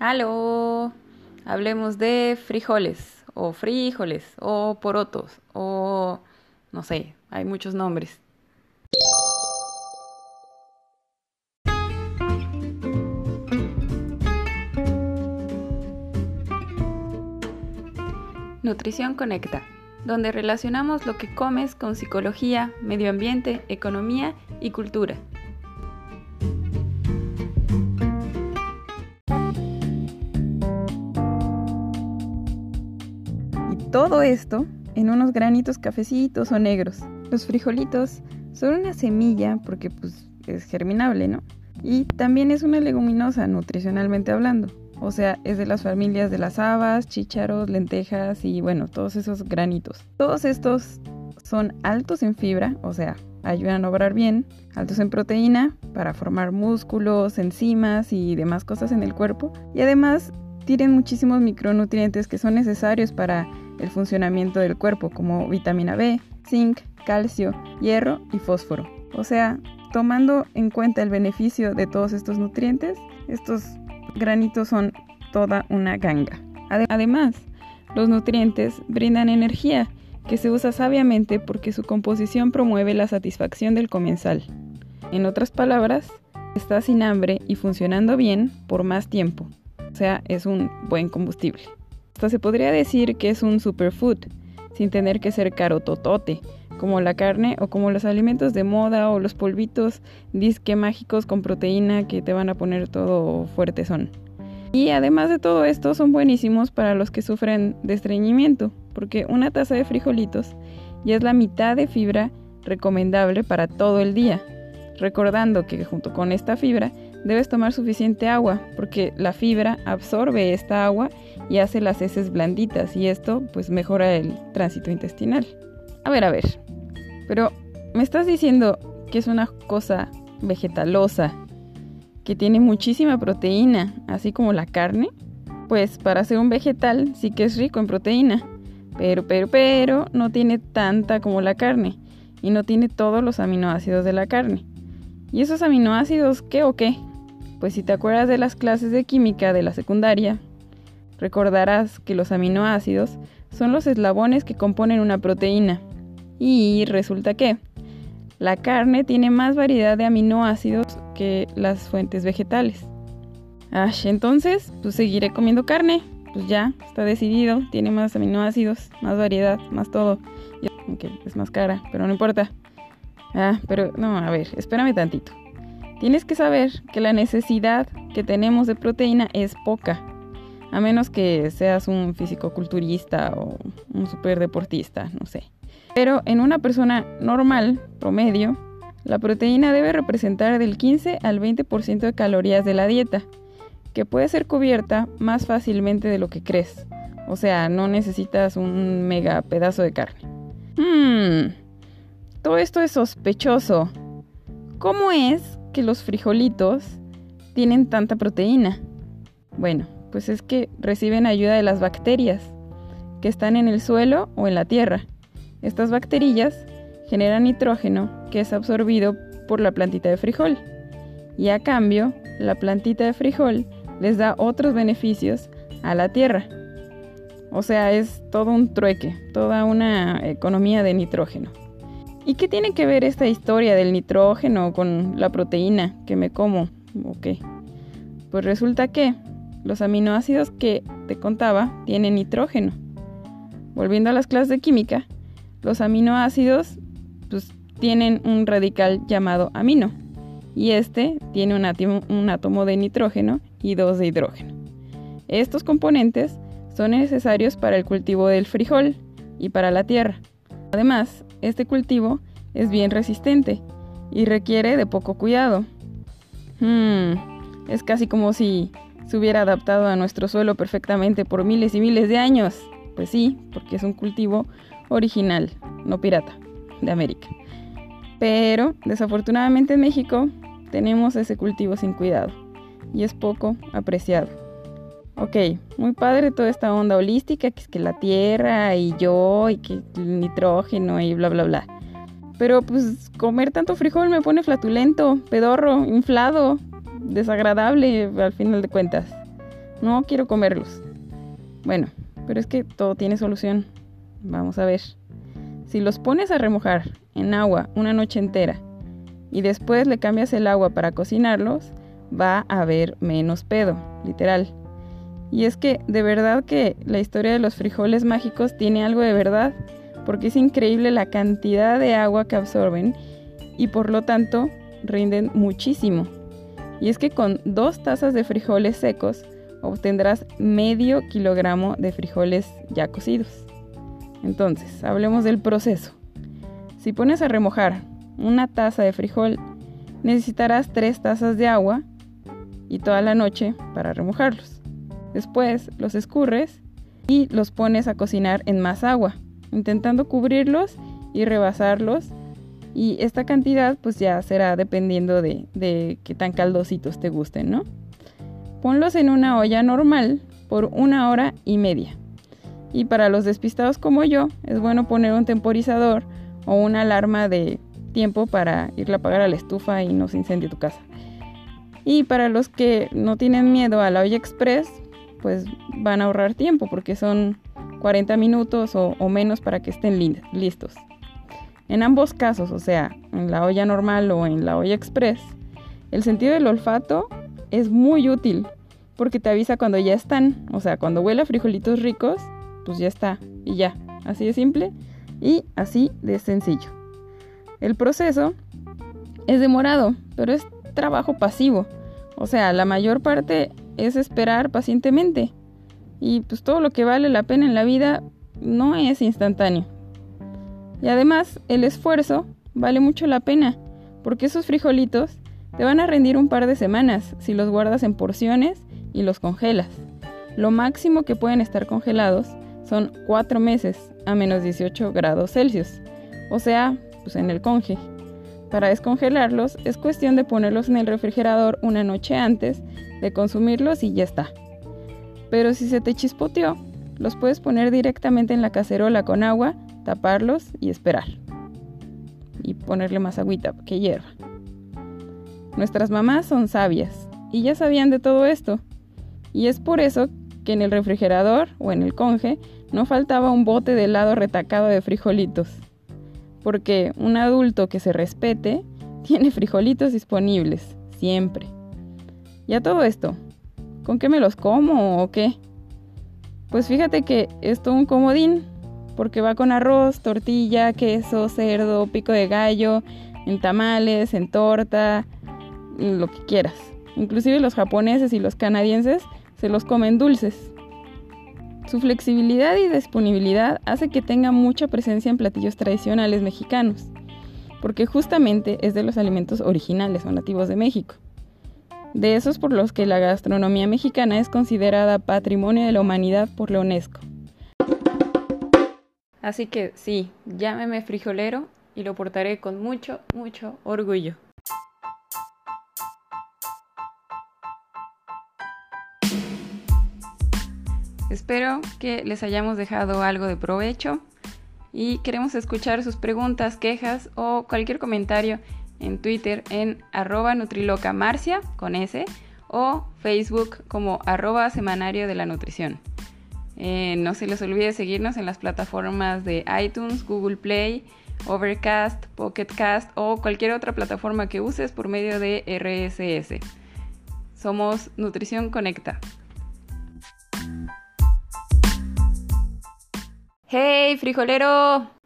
Aló, hablemos de frijoles o frijoles o porotos o no sé, hay muchos nombres. Nutrición Conecta, donde relacionamos lo que comes con psicología, medio ambiente, economía y cultura. Todo esto en unos granitos cafecitos o negros. Los frijolitos son una semilla porque pues es germinable, ¿no? Y también es una leguminosa nutricionalmente hablando. O sea, es de las familias de las habas, chícharos, lentejas y bueno, todos esos granitos. Todos estos son altos en fibra, o sea, ayudan a obrar bien, altos en proteína para formar músculos, enzimas y demás cosas en el cuerpo. Y además tienen muchísimos micronutrientes que son necesarios para el funcionamiento del cuerpo, como vitamina B, zinc, calcio, hierro y fósforo. O sea, tomando en cuenta el beneficio de todos estos nutrientes, estos granitos son toda una ganga. Además, los nutrientes brindan energía que se usa sabiamente porque su composición promueve la satisfacción del comensal. En otras palabras, está sin hambre y funcionando bien por más tiempo. O sea, es un buen combustible. Hasta se podría decir que es un superfood, sin tener que ser caro totote, como la carne o como los alimentos de moda o los polvitos disque mágicos con proteína que te van a poner todo fuerte son. Y además de todo esto son buenísimos para los que sufren de estreñimiento, porque una taza de frijolitos ya es la mitad de fibra recomendable para todo el día, recordando que junto con esta fibra debes tomar suficiente agua, porque la fibra absorbe esta agua y hace las heces blanditas y esto pues mejora el tránsito intestinal. A ver, a ver, pero me estás diciendo que es una cosa vegetalosa, que tiene muchísima proteína, así como la carne. Pues para ser un vegetal sí que es rico en proteína, pero, pero, pero no tiene tanta como la carne y no tiene todos los aminoácidos de la carne. ¿Y esos aminoácidos qué o qué? Pues si te acuerdas de las clases de química de la secundaria, Recordarás que los aminoácidos son los eslabones que componen una proteína. Y resulta que la carne tiene más variedad de aminoácidos que las fuentes vegetales. Ah, entonces, pues seguiré comiendo carne. Pues ya, está decidido. Tiene más aminoácidos, más variedad, más todo. Aunque es más cara, pero no importa. Ah, pero no, a ver, espérame tantito. Tienes que saber que la necesidad que tenemos de proteína es poca a menos que seas un fisicoculturista o un superdeportista, no sé. Pero en una persona normal, promedio, la proteína debe representar del 15 al 20% de calorías de la dieta, que puede ser cubierta más fácilmente de lo que crees. O sea, no necesitas un mega pedazo de carne. Hmm, todo esto es sospechoso. ¿Cómo es que los frijolitos tienen tanta proteína? Bueno, pues es que reciben ayuda de las bacterias que están en el suelo o en la tierra. Estas bacterias generan nitrógeno que es absorbido por la plantita de frijol. Y a cambio, la plantita de frijol les da otros beneficios a la tierra. O sea, es todo un trueque, toda una economía de nitrógeno. ¿Y qué tiene que ver esta historia del nitrógeno con la proteína que me como? ¿O qué? Pues resulta que los aminoácidos que te contaba tienen nitrógeno. Volviendo a las clases de química, los aminoácidos pues, tienen un radical llamado amino y este tiene un átomo, un átomo de nitrógeno y dos de hidrógeno. Estos componentes son necesarios para el cultivo del frijol y para la tierra. Además, este cultivo es bien resistente y requiere de poco cuidado. Hmm, es casi como si se hubiera adaptado a nuestro suelo perfectamente por miles y miles de años. Pues sí, porque es un cultivo original, no pirata, de América. Pero desafortunadamente en México tenemos ese cultivo sin cuidado y es poco apreciado. Ok, muy padre toda esta onda holística, que es que la tierra y yo y que el nitrógeno y bla bla bla. Pero pues comer tanto frijol me pone flatulento, pedorro, inflado, desagradable al final de cuentas. no quiero comerlos. Bueno, pero es que todo tiene solución. Vamos a ver. Si los pones a remojar en agua una noche entera y después le cambias el agua para cocinarlos, va a haber menos pedo, literal. Y es que de verdad que la historia de los frijoles mágicos tiene algo de verdad, porque es increíble la cantidad de agua que absorben y por lo tanto rinden muchísimo. Y es que con dos tazas de frijoles secos obtendrás medio kilogramo de frijoles ya cocidos. Entonces, hablemos del proceso. Si pones a remojar una taza de frijol, necesitarás tres tazas de agua y toda la noche para remojarlos. Después los escurres y los pones a cocinar en más agua, intentando cubrirlos y rebasarlos. Y esta cantidad pues ya será dependiendo de, de qué tan caldositos te gusten, ¿no? Ponlos en una olla normal por una hora y media. Y para los despistados como yo, es bueno poner un temporizador o una alarma de tiempo para irle a apagar a la estufa y no se incendie tu casa. Y para los que no tienen miedo a la olla express, pues van a ahorrar tiempo porque son 40 minutos o menos para que estén listos. En ambos casos, o sea, en la olla normal o en la olla express, el sentido del olfato es muy útil porque te avisa cuando ya están, o sea, cuando huele frijolitos ricos, pues ya está y ya, así de simple y así de sencillo. El proceso es demorado, pero es trabajo pasivo. O sea, la mayor parte es esperar pacientemente. Y pues todo lo que vale la pena en la vida no es instantáneo. Y además, el esfuerzo vale mucho la pena, porque esos frijolitos te van a rendir un par de semanas si los guardas en porciones y los congelas. Lo máximo que pueden estar congelados son 4 meses a menos 18 grados Celsius, o sea, pues en el conge. Para descongelarlos es cuestión de ponerlos en el refrigerador una noche antes de consumirlos y ya está. Pero si se te chispoteó, los puedes poner directamente en la cacerola con agua, taparlos y esperar. Y ponerle más agüita que hierva. Nuestras mamás son sabias y ya sabían de todo esto. Y es por eso que en el refrigerador o en el conge no faltaba un bote de helado retacado de frijolitos porque un adulto que se respete tiene frijolitos disponibles, siempre. Y a todo esto, ¿con qué me los como o qué? Pues fíjate que es todo un comodín, porque va con arroz, tortilla, queso, cerdo, pico de gallo, en tamales, en torta, lo que quieras. Inclusive los japoneses y los canadienses se los comen dulces. Su flexibilidad y disponibilidad hace que tenga mucha presencia en platillos tradicionales mexicanos, porque justamente es de los alimentos originales o nativos de México. De esos por los que la gastronomía mexicana es considerada patrimonio de la humanidad por la UNESCO. Así que sí, llámeme frijolero y lo portaré con mucho, mucho orgullo. Espero que les hayamos dejado algo de provecho y queremos escuchar sus preguntas, quejas o cualquier comentario en Twitter en arroba nutrilocamarcia con S o Facebook como arroba semanario de la nutrición. Eh, no se les olvide seguirnos en las plataformas de iTunes, Google Play, Overcast, Pocketcast o cualquier otra plataforma que uses por medio de RSS. Somos Nutrición Conecta. ¡Hey, frijolero!